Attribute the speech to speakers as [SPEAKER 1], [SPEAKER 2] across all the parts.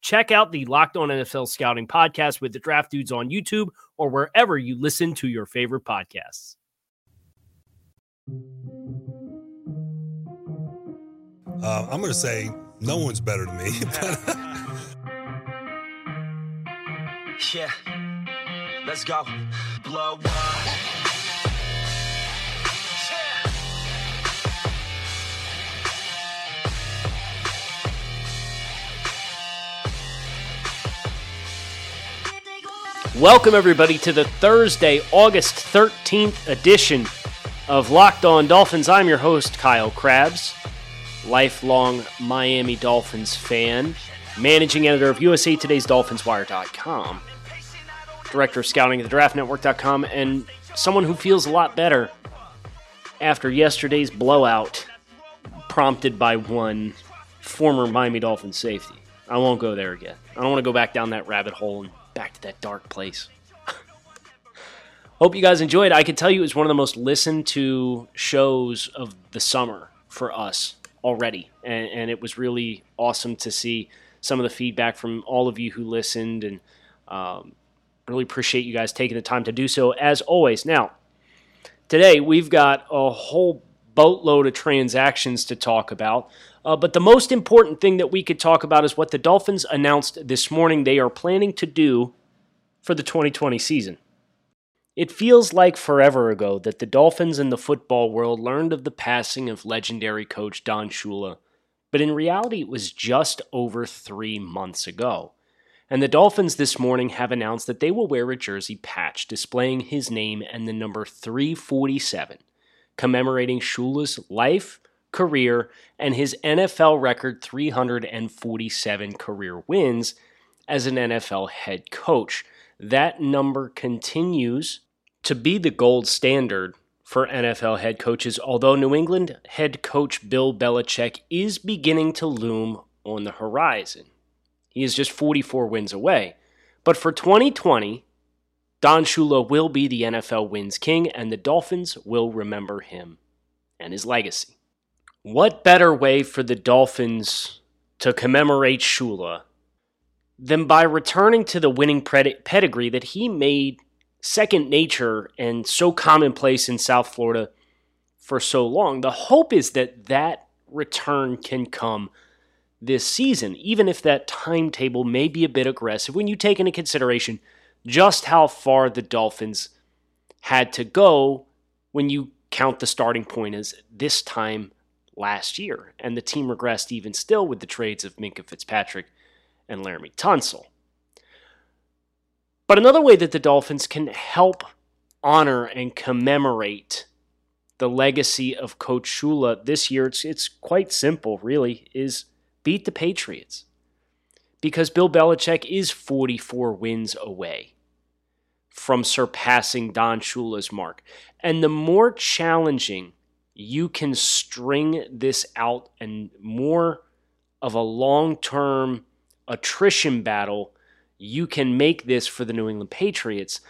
[SPEAKER 1] Check out the Locked On NFL Scouting podcast with the draft dudes on YouTube or wherever you listen to your favorite podcasts.
[SPEAKER 2] Uh, I'm going to say no one's better than me.
[SPEAKER 3] yeah, let's go. Blow up.
[SPEAKER 1] Welcome, everybody, to the Thursday, August 13th edition of Locked On Dolphins. I'm your host, Kyle Crabbs, lifelong Miami Dolphins fan, managing editor of USA Today's DolphinsWire.com, director of scouting at the DraftNetwork.com, and someone who feels a lot better after yesterday's blowout prompted by one former Miami Dolphins safety. I won't go there again. I don't want to go back down that rabbit hole and back to that dark place. Hope you guys enjoyed. I can tell you it was one of the most listened to shows of the summer for us already. And, and it was really awesome to see some of the feedback from all of you who listened and um, really appreciate you guys taking the time to do so as always. Now, today we've got a whole boatload of transactions to talk about. Uh, but the most important thing that we could talk about is what the Dolphins announced this morning they are planning to do for the 2020 season. It feels like forever ago that the Dolphins in the football world learned of the passing of legendary coach Don Shula, but in reality, it was just over three months ago. And the Dolphins this morning have announced that they will wear a jersey patch displaying his name and the number 347, commemorating Shula's life, career and his NFL record 347 career wins as an NFL head coach. That number continues to be the gold standard for NFL head coaches, although New England head coach Bill Belichick is beginning to loom on the horizon. He is just 44 wins away. But for 2020, Don Shula will be the NFL wins king, and the Dolphins will remember him and his legacy. What better way for the Dolphins to commemorate Shula than by returning to the winning pedigree that he made second nature and so commonplace in South Florida for so long? The hope is that that return can come this season, even if that timetable may be a bit aggressive when you take into consideration just how far the Dolphins had to go when you count the starting point as this time last year, and the team regressed even still with the trades of Minkah Fitzpatrick and Laremy Tunsil. But another way that the Dolphins can help honor and commemorate the legacy of Coach Shula this year, it's, it's quite simple, really, is beat the Patriots. Because Bill Belichick is 44 wins away from surpassing Don Shula's mark. And the more challenging you can string this out and more of a long term attrition battle you can make this for the New England Patriots,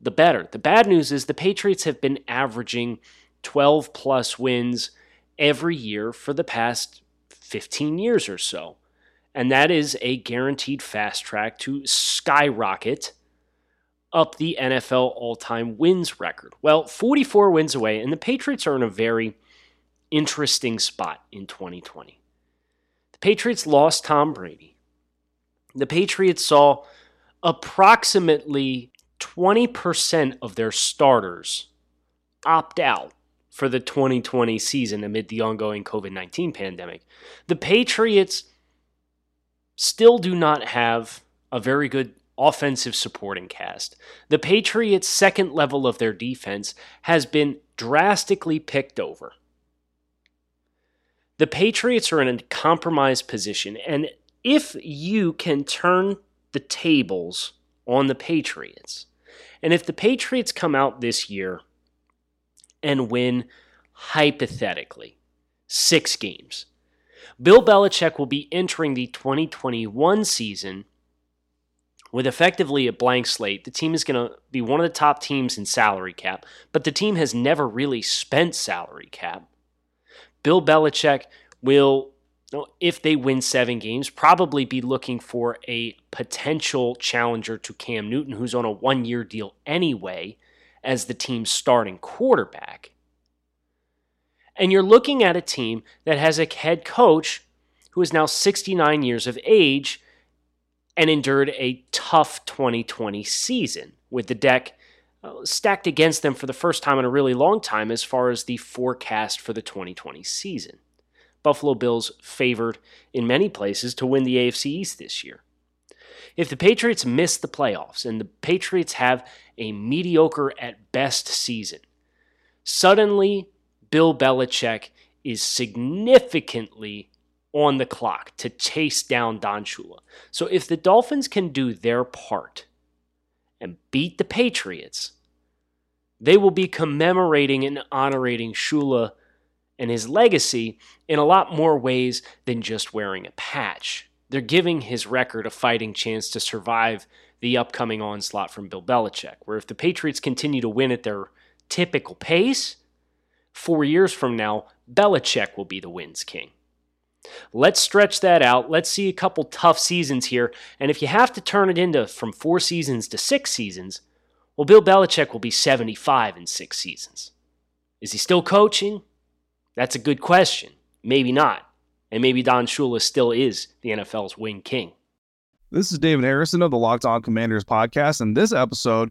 [SPEAKER 1] the better. The bad news is the Patriots have been averaging 12 plus wins every year for the past 15 years or so. And that is a guaranteed fast track to skyrocket up the NFL all time wins record. Well, 44 wins away, and the Patriots are in a very interesting spot in 2020. The Patriots lost Tom Brady. The Patriots saw approximately 20% of their starters opt out for the 2020 season amid the ongoing COVID 19 pandemic. The Patriots still do not have a very good offensive supporting cast. The Patriots' second level of their defense has been drastically picked over. The Patriots are in a compromised position, and if you can turn the tables on the Patriots, and if the Patriots come out this year and win, hypothetically, six games, Bill Belichick will be entering the 2021 season with effectively a blank slate. The team is going to be one of the top teams in salary cap, but the team has never really spent salary cap. Bill Belichick will, if they win seven games, probably be looking for a potential challenger to Cam Newton, who's on a one year deal anyway, as the team's starting quarterback. And you're looking at a team that has a head coach who is now 69 years of age and endured a tough 2020 season with the deck uh, stacked against them for the first time in a really long time as far as the forecast for the 2020 season. Buffalo Bills favored in many places to win the AFC East this year. If the Patriots miss the playoffs and the Patriots have a mediocre at best season, suddenly Bill Belichick is significantly on the clock to chase down Don Shula. So if the Dolphins can do their part and beat the Patriots, they will be commemorating and honoring Shula and his legacy in a lot more ways than just wearing a patch. They're giving his record a fighting chance to survive the upcoming onslaught from Bill Belichick, where if the Patriots continue to win at their typical pace, four years from now, Belichick will be the wins king. Let's stretch that out. Let's see a couple tough seasons here. And if you have to turn it into from four seasons to six seasons, well, Bill Belichick will be 75 in six seasons. Is he still coaching? That's a good question. Maybe not. And maybe Don Shula still is the NFL's wing king.
[SPEAKER 4] This is David Harrison of the Locked On Commanders podcast, and this episode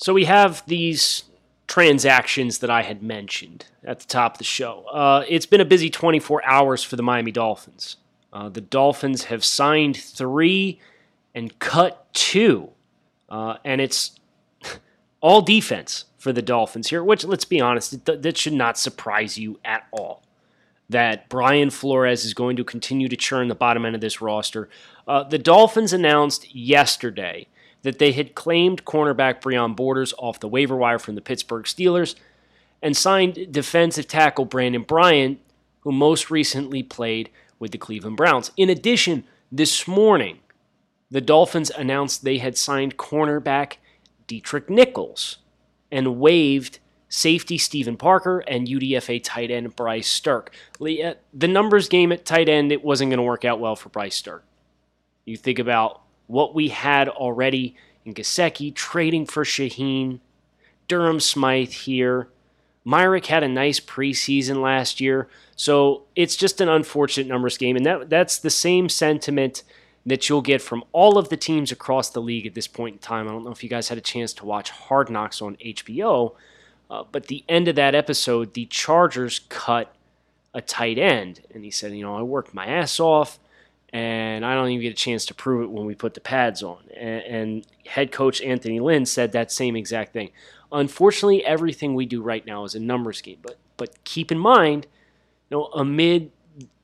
[SPEAKER 1] So we have these transactions that I had mentioned at the top of the show. Uh, it's been a busy 24 hours for the Miami Dolphins. Uh, the Dolphins have signed three and cut two, uh, and it's all defense for the Dolphins here, which, let's be honest, that should not surprise you at all. That Brian Flores is going to continue to churn the bottom end of this roster. Uh, the Dolphins announced yesterday that they had claimed cornerback Breon Borders off the waiver wire from the Pittsburgh Steelers and signed defensive tackle Brandon Bryant, who most recently played with the Cleveland Browns. In addition, this morning, the Dolphins announced they had signed cornerback Deatrick Nichols and waived safety Steven Parker and UDFA tight end Bryce Sterk. Uh, the numbers game at tight end, it wasn't going to work out well for Bryce Sterk. You think about what we had already in Gesicki, trading for Shaheen, Durham Smythe here. Myarick had a nice preseason last year, so it's just an unfortunate numbers game, and that that's the same sentiment that you'll get from all of the teams across the league at this point in time. I don't know if you guys had a chance to watch Hard Knocks on HBO, uh, but the end of that episode, the Chargers cut a tight end, and he said, you know, I worked my ass off and I don't even get a chance to prove it when we put the pads on. And, and, head coach Anthony Lynn said that same exact thing. Unfortunately, everything we do right now is a numbers game. But but keep in mind, you know, amid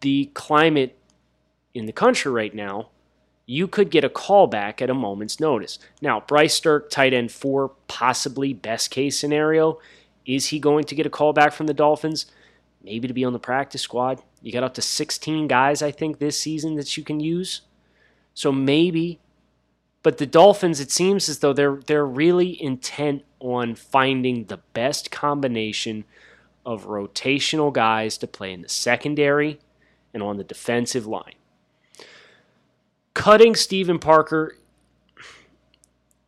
[SPEAKER 1] the climate in the country right now, you could get a call back at a moment's notice. Now, Bryce Sterk, tight end four, possibly best case scenario. Is he going to get a call back from the Dolphins? Maybe to be on the practice squad. You got up to 16 guys, I think, this season that you can use. So maybe. But the Dolphins, it seems as though they're they're really intent on finding the best combination of rotational guys to play in the secondary and on the defensive line. Cutting Steven Parker,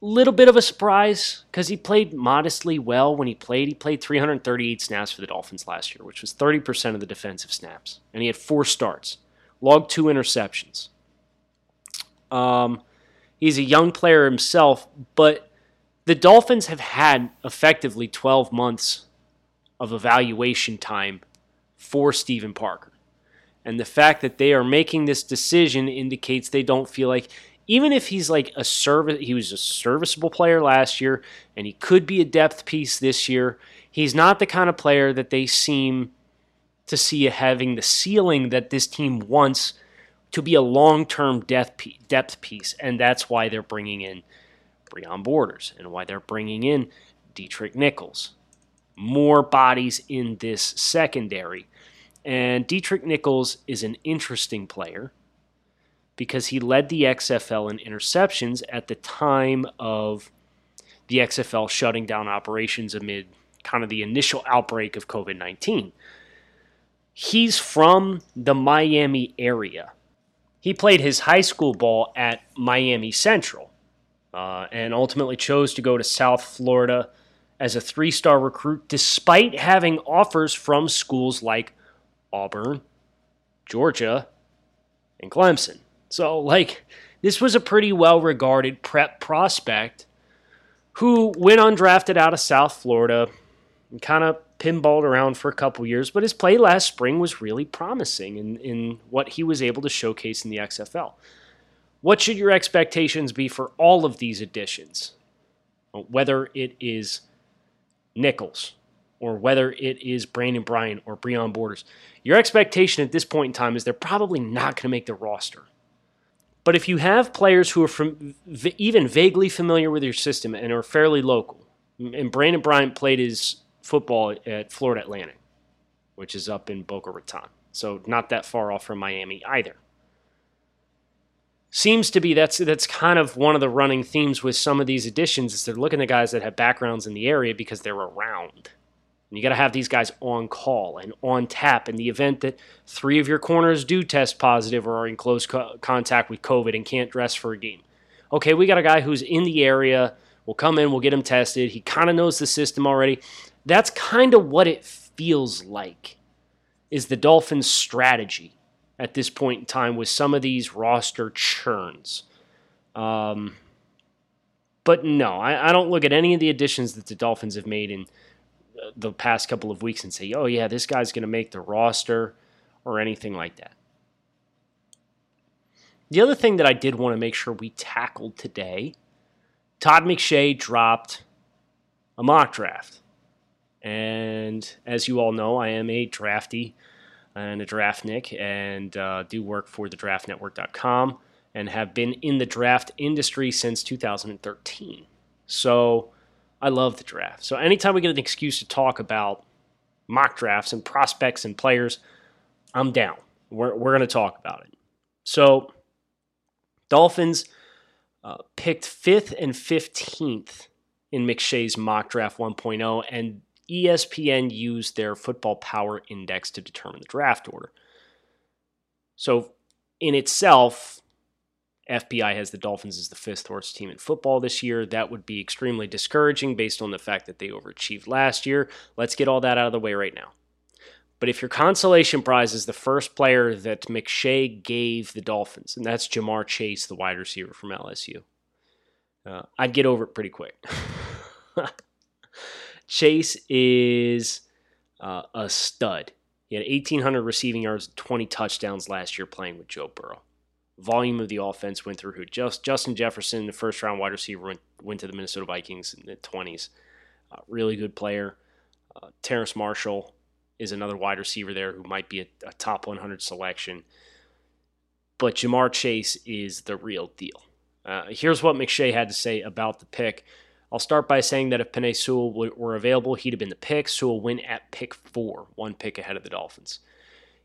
[SPEAKER 1] little bit of a surprise because he played modestly well when he played. He played 338 snaps for the Dolphins last year, which was 30% of the defensive snaps, and he had four starts, logged two interceptions. Um, he's a young player himself, but the Dolphins have had effectively 12 months of evaluation time for Steven Parker. And the fact that they are making this decision indicates they don't feel like even if he's like a service he was a serviceable player last year and he could be a depth piece this year, he's not the kind of player that they seem to see having the ceiling that this team wants to be a long-term depth depth piece. And that's why they're bringing in Breon Borders and why they're bringing in Deatrick Nichols. More bodies in this secondary. And Deatrick Nichols is an interesting player because he led the XFL in interceptions at the time of the XFL shutting down operations amid kind of the initial outbreak of COVID 19. He's from the Miami area. He played his high school ball at Miami Central uh, and ultimately chose to go to South Florida as a three star recruit despite having offers from schools like Auburn, Georgia, and Clemson. So, like, this was a pretty well regarded prep prospect who went undrafted out of South Florida and kind of pinballed around for a couple years, but his play last spring was really promising in, in what he was able to showcase in the XFL. What should your expectations be for all of these additions? Uh, whether it is Nichols, or whether it is Brandon Bryan or Breon Borders. Your expectation at this point in time is they're probably not going to make the roster. But if you have players who are from, even vaguely familiar with your system and are fairly local, and Brandon Bryant played his football at Florida Atlantic, which is up in Boca Raton, so not that far off from Miami either. Seems to be that's that's kind of one of the running themes with some of these additions is they're looking at guys that have backgrounds in the area because they're around. And you got to have these guys on call and on tap in the event that three of your corners do test positive or are in close co- contact with COVID and can't dress for a game. Okay, we got a guy who's in the area. We'll come in, we'll get him tested. He kind of knows the system already. That's kind of what it feels like is the Dolphins' strategy at this point in time with some of these roster churns. Um, but no, I, I don't look at any of the additions that the Dolphins have made in – the past couple of weeks and say, oh, yeah, this guy's going to make the roster or anything like that. The other thing that I did want to make sure we tackled today Todd McShay dropped a mock draft. And as you all know, I am a drafty and a draftnik and uh, do work for the draftnetwork.com and have been in the draft industry since 2013. So I love the draft. So anytime we get an excuse to talk about mock drafts and prospects and players, I'm down. We're, we're going to talk about it. So, Dolphins uh, picked fifth and 15th in McShay's mock draft 1.0, and ESPN used their football power index to determine the draft order. So, in itself, FPI has the Dolphins as the fifth worst team in football this year. That would be extremely discouraging based on the fact that they overachieved last year. Let's get all that out of the way right now. But if your consolation prize is the first player that McShay gave the Dolphins, and that's Ja'Marr Chase, the wide receiver from LSU, uh, I'd get over it pretty quick. Chase is uh, a stud. He had 1,800 receiving yards, 20 touchdowns last year playing with Joe Burrow volume of the offense went through who? Just Justin Jefferson, the first round wide receiver, went, went to the Minnesota Vikings in the 20s. Uh, really good player. Uh, Terrace Marshall is another wide receiver there who might be a, a top 100 selection. but Ja'Marr Chase is the real deal. Uh, here's what McShay had to say about the pick. I'll start by saying that if Penei Sewell were available, he'd have been the pick. Sewell went at pick four, one pick ahead of the Dolphins.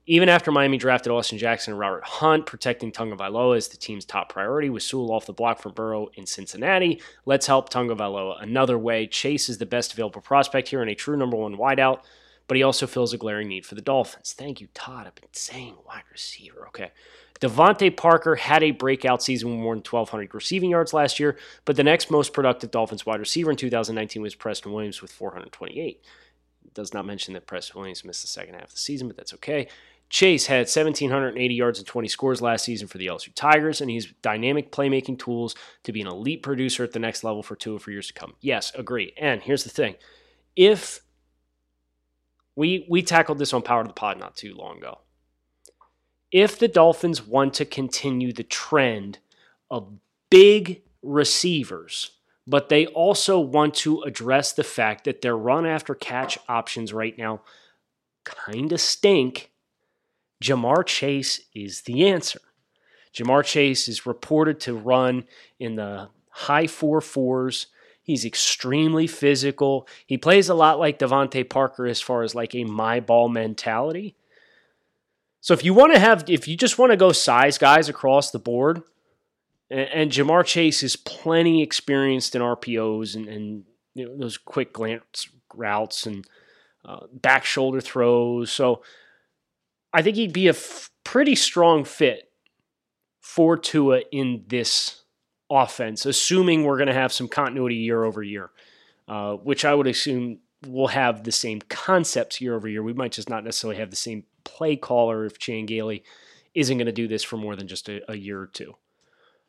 [SPEAKER 1] Even after Miami drafted Austin Jackson and Robert Hunt, protecting Tagovailoa is the team's top priority. With Sewell off the block for Burrow in Cincinnati, let's help Tagovailoa another way. Chase is the best available prospect here and a true number one wideout, but he also fills a glaring need for the Dolphins. Thank you, Todd. I've been saying wide receiver. Okay. DeVante Parker had a breakout season with more than 1,200 receiving yards last year, but the next most productive Dolphins wide receiver in 2019 was Preston Williams with 428. It does not mention that Preston Williams missed the second half of the season, but that's okay. Chase had 1,780 yards and 20 scores last season for the LSU Tigers, and he's dynamic playmaking tools to be an elite producer at the next level for two or for years to come. Yes, agree. And here's the thing: if we we tackled this on Power of the Pod not too long ago, if the Dolphins want to continue the trend of big receivers, but they also want to address the fact that their run after catch options right now kind of stink, Ja'Marr Chase is the answer. Ja'Marr Chase is reported to run in the high four fours. He's extremely physical. He plays a lot like DeVante Parker as far as like a my ball mentality. So if you want to have, if you just want to go size guys across the board, and, and Ja'Marr Chase is plenty experienced in RPOs and, and you know those quick glance routes and uh, back shoulder throws. So I think he'd be a f- pretty strong fit for Tua in this offense, assuming we're going to have some continuity year over year, uh, which I would assume we'll have the same concepts year over year. We might just not necessarily have the same play caller if Chan Gailey isn't going to do this for more than just a, a year or two,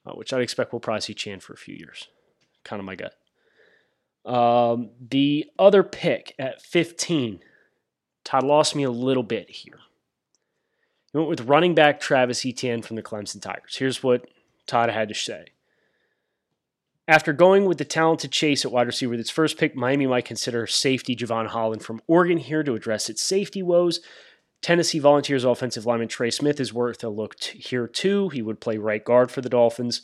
[SPEAKER 1] uh, which I'd expect we'll probably see Chan for a few years. Kind of my gut. Um, the other pick at 15, Todd lost me a little bit here. He went with running back Travis Etienne from the Clemson Tigers. Here's what Todd had to say. After going with the talented Chase at wide receiver with its first pick, Miami might consider safety Jevon Holland from Oregon here to address its safety woes. Tennessee Volunteers offensive lineman Trey Smith is worth a look here too. He would play right guard for the Dolphins.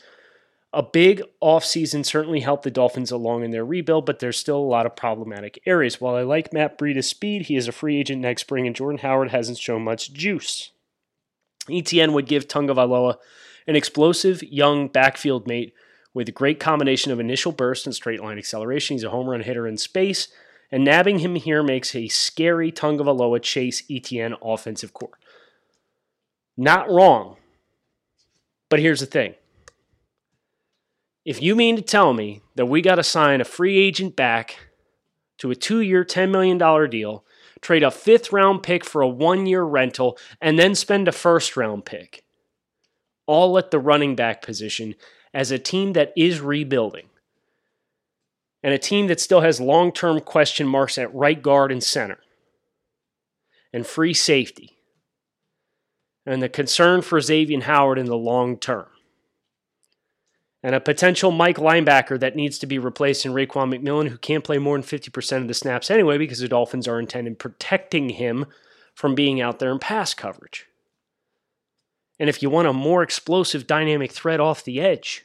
[SPEAKER 1] A big offseason certainly helped the Dolphins along in their rebuild, but there's still a lot of problematic areas. While I like Matt Breida's speed, he is a free agent next spring, and Jordan Howard hasn't shown much juice. Etienne would give Tagovailoa an explosive young backfield mate with a great combination of initial burst and straight line acceleration. He's a home run hitter in space, and nabbing him here makes a scary Tagovailoa Chase Etienne offensive core. Not wrong, but here's the thing. If you mean to tell me that we got to sign a free agent back to a two year, $10 million deal, trade a fifth round pick for a one year rental, and then spend a first round pick, all at the running back position as a team that is rebuilding. And a team that still has long term question marks at right guard and center. And free safety. And the concern for Xavier Howard in the long term and a potential Mike linebacker that needs to be replaced in Raekwon McMillan, who can't play more than 50% of the snaps anyway because the Dolphins are intent intended protecting him from being out there in pass coverage. And if you want a more explosive dynamic threat off the edge,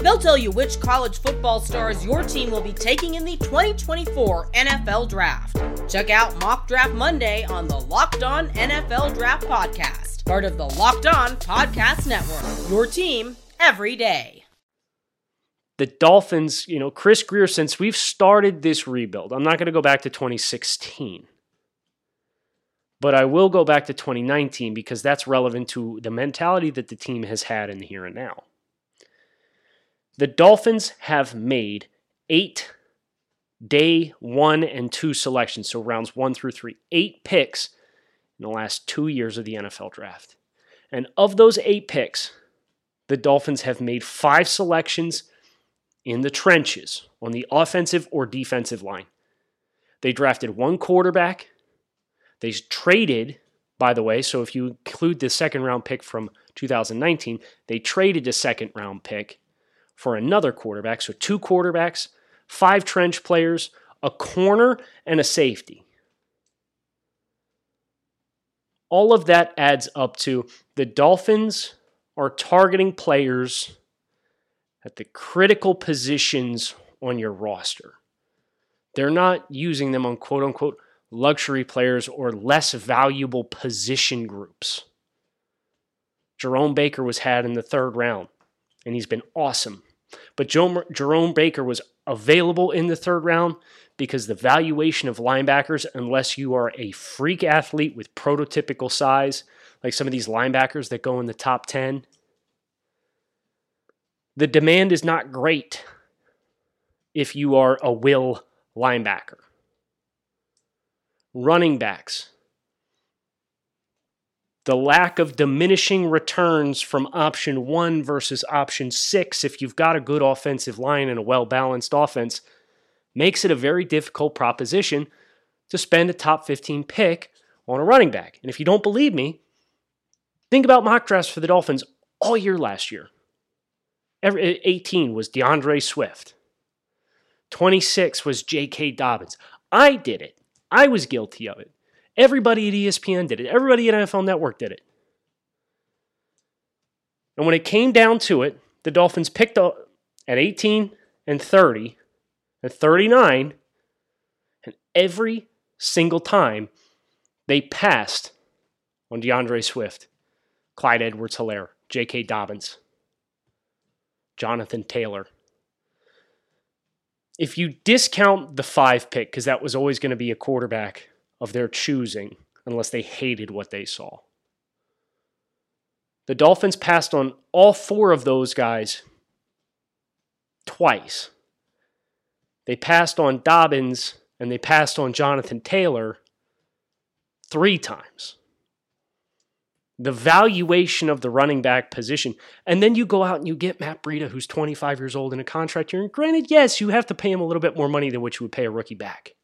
[SPEAKER 5] They'll tell you which college football stars your team will be taking in the 2024 NFL Draft. Check out Mock Draft Monday on the Locked On NFL Draft Podcast, part of the Locked On Podcast Network. Your team every day.
[SPEAKER 1] The Dolphins, you know, Chris Grier, since we've started this rebuild, I'm not going to go back to 2016 but I will go back to 2019 because that's relevant to the mentality that the team has had in the here and now. The Dolphins have made eight day one and two selections, so rounds one through three, eight picks in the last two years of the NFL draft. And of those eight picks, the Dolphins have made five selections in the trenches on the offensive or defensive line. They drafted one quarterback, They traded, by the way, so if you include the second round pick from 2019, they traded a second round pick for another quarterback. So two quarterbacks, five trench players, a corner, and a safety. All of that adds up to the Dolphins are targeting players at the critical positions on your roster. They're not using them on quote unquote luxury players or less valuable position groups. Jerome Baker was had in the third round, and he's been awesome. But Jerome Baker was available in the third round because the valuation of linebackers, unless you are a freak athlete with prototypical size, like some of these linebackers that go in the top 10, the demand is not great if you are a will linebacker. Running backs. The lack of diminishing returns from option one versus option six, if you've got a good offensive line and a well balanced offense, makes it a very difficult proposition to spend a top 15 pick on a running back. And if you don't believe me, think about mock drafts for the Dolphins all year last year. Every, 18 was D'Andre Swift. 26 was J.K. Dobbins. I did it. I was guilty of it. Everybody at ESPN did it. Everybody at NFL Network did it. And when it came down to it, the Dolphins picked up at 18 and 30 and 39, and every single time they passed on D'Andre Swift, Clyde Edwards Helaire, J.K. Dobbins, Jonathan Taylor if you discount the five pick, because that was always going to be a quarterback of their choosing, unless they hated what they saw, the Dolphins passed on all four of those guys twice. They passed on Dobbins and they passed on Jonathan Taylor three times the valuation of the running back position. And then you go out and you get Matt Breida, who's 25 years old in a contract year. And granted, yes, you have to pay him a little bit more money than what you would pay a rookie back.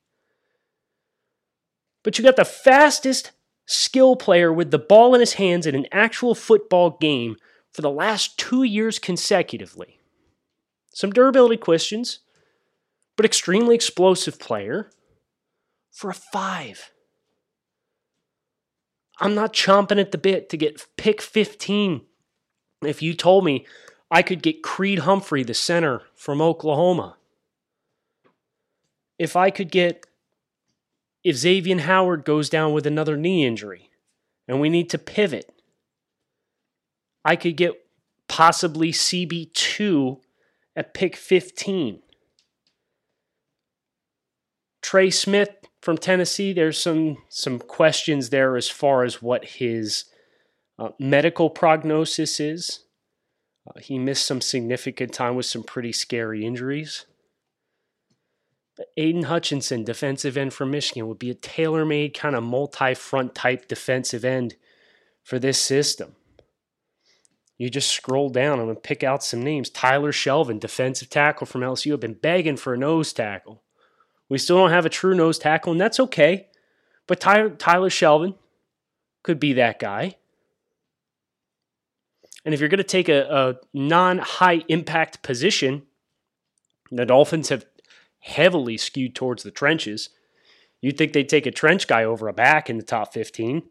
[SPEAKER 1] But you got the fastest skill player with the ball in his hands in an actual football game for the last two years consecutively. Some durability questions, but extremely explosive player for a five. I'm not chomping at the bit to get pick 15. If you told me I could get Creed Humphrey, the center from Oklahoma, if I could get, if Xavier Howard goes down with another knee injury and we need to pivot, I could get possibly CB2 at pick 15. Trey Smith from Tennessee, there's some some questions there as far as what his uh, medical prognosis is. Uh, he missed some significant time with some pretty scary injuries. But Aidan Hutchinson, defensive end from Michigan, would be a tailor-made kind of multi-front type defensive end for this system. You just scroll down and pick out some names. Tyler Shelvin, defensive tackle from LSU, have been begging for a nose tackle. We still don't have a true nose tackle, and that's okay. But Tyler, Tyler Shelvin could be that guy. And if you're going to take a, a non high impact position, the Dolphins have heavily skewed towards the trenches. You'd think they'd take a trench guy over a back in the top 15.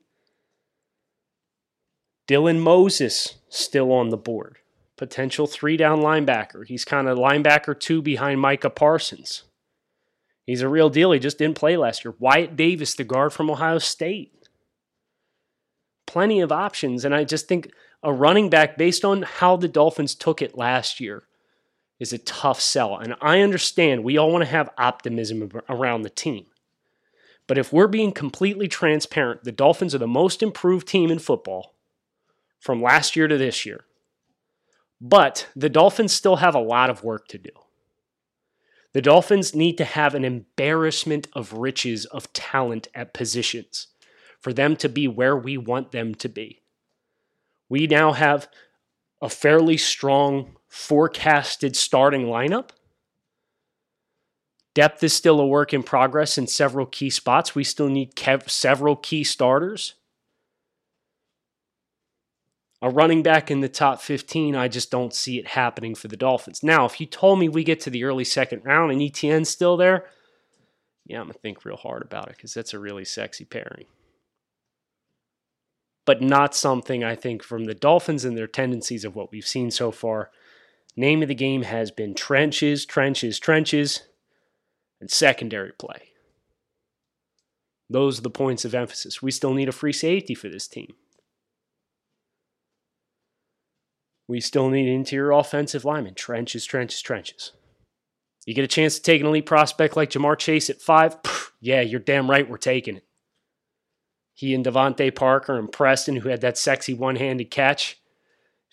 [SPEAKER 1] Dylan Moses still on the board. Potential three down linebacker. He's kind of linebacker two behind Micah Parsons. He's a real deal. He just didn't play last year. Wyatt Davis, the guard from Ohio State. Plenty of options. And I just think a running back, based on how the Dolphins took it last year, is a tough sell. And I understand we all want to have optimism around the team. But if we're being completely transparent, the Dolphins are the most improved team in football from last year to this year. But the Dolphins still have a lot of work to do. The Dolphins need to have an embarrassment of riches of talent at positions for them to be where we want them to be. We now have a fairly strong forecasted starting lineup. Depth is still a work in progress in several key spots. We still need kev- several key starters. A running back in the top 15, I just don't see it happening for the Dolphins. Now, if you told me we get to the early second round and Etienne's still there, yeah, I'm going to think real hard about it because that's a really sexy pairing. But not something I think from the Dolphins and their tendencies of what we've seen so far. Name of the game has been trenches, trenches, trenches, and secondary play. Those are the points of emphasis. We still need a free safety for this team. We still need interior offensive linemen. Trenches, trenches, trenches. You get a chance to take an elite prospect like Ja'Marr Chase at five? Yeah, you're damn right we're taking it. He and DeVante Parker and Preston, who had that sexy one handed catch.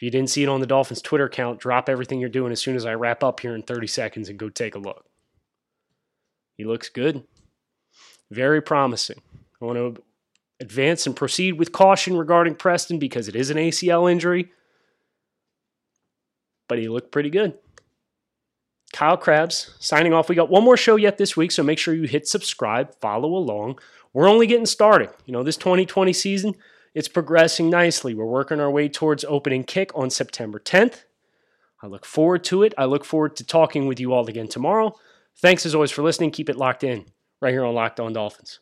[SPEAKER 1] If you didn't see it on the Dolphins Twitter account, drop everything you're doing as soon as I wrap up here in 30 seconds and go take a look. He looks good. Very promising. I want to advance and proceed with caution regarding Preston because it is an ACL injury but he looked pretty good. Kyle Crabbs signing off. We got one more show yet this week, so make sure you hit subscribe, follow along. We're only getting started. You know, this 2020 season, it's progressing nicely. We're working our way towards opening kick on September 10th. I look forward to it. I look forward to talking with you all again tomorrow. Thanks as always for listening. Keep it locked in right here on Locked On Dolphins.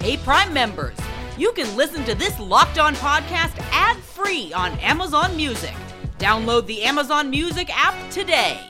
[SPEAKER 5] Hey, Prime members, you can listen to this Locked On podcast ad free on Amazon Music. Download the Amazon Music app today.